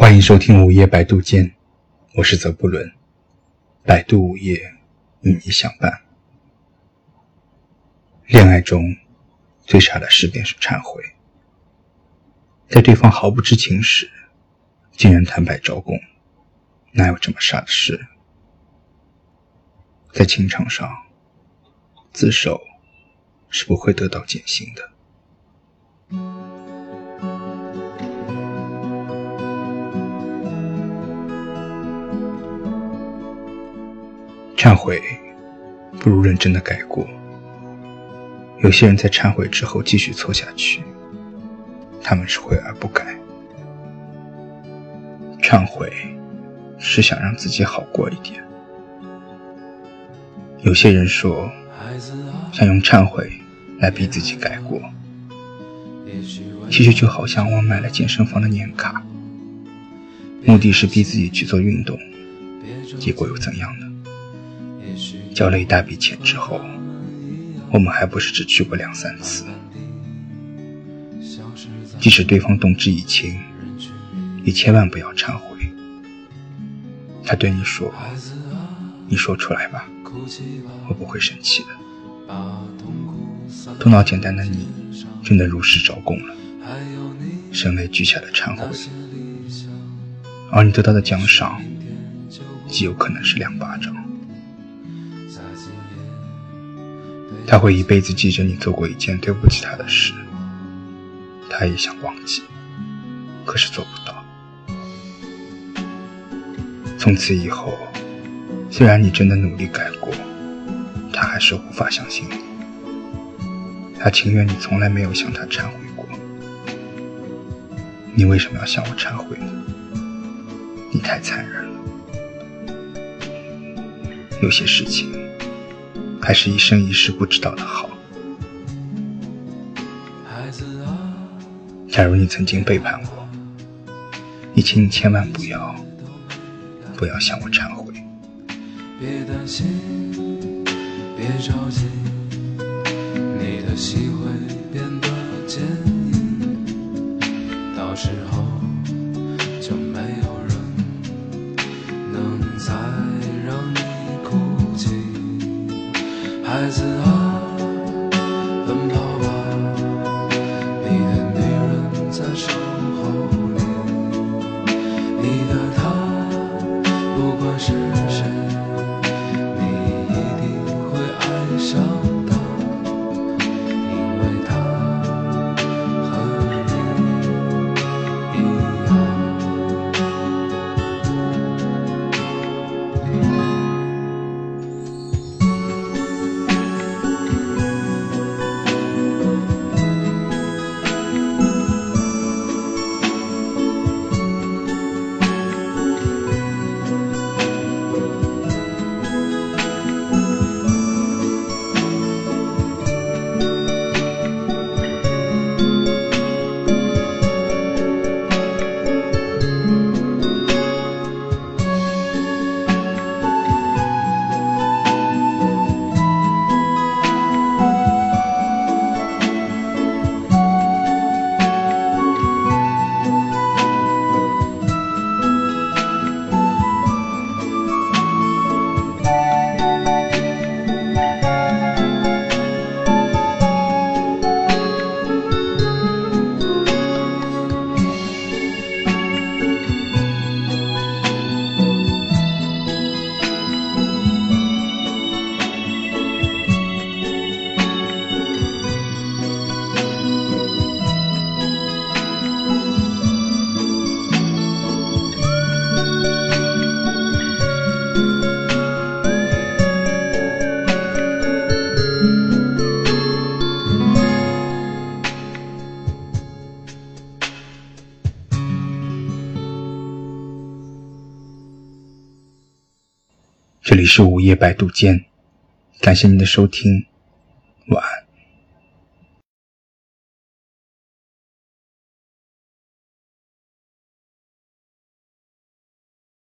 欢迎收听午夜百度间，我是泽布伦。百度午夜与你相伴。恋爱中最傻的事便是忏悔，在对方毫不知情时，竟然坦白招供，哪有这么傻的事？在情场上，自首是不会得到减刑的。忏悔不如认真的改过。有些人在忏悔之后继续错下去，他们是悔而不改。忏悔是想让自己好过一点。有些人说想用忏悔来逼自己改过，其实就好像我买了健身房的年卡，目的是逼自己去做运动，结果又怎样呢？交了一大笔钱之后，我们还不是只去过两三次。即使对方动之以情，也千万不要忏悔。他对你说：“你说出来吧，我不会生气的。”头脑简单的你，真的如实招供了，声泪俱下的忏悔，而你得到的奖赏，极有可能是两巴掌。他会一辈子记着你做过一件对不起他的事，他也想忘记，可是做不到。从此以后，虽然你真的努力改过，他还是无法相信你。他情愿你从来没有向他忏悔过。你为什么要向我忏悔呢？你太残忍了。有些事情。还是一生一世不知道的好。假如你曾经背叛我，你请你千万不要，不要向我忏悔。别担心，别着急，你的心会变得坚硬，到时候孩子啊，这里是午夜百度间，感谢您的收听，晚安。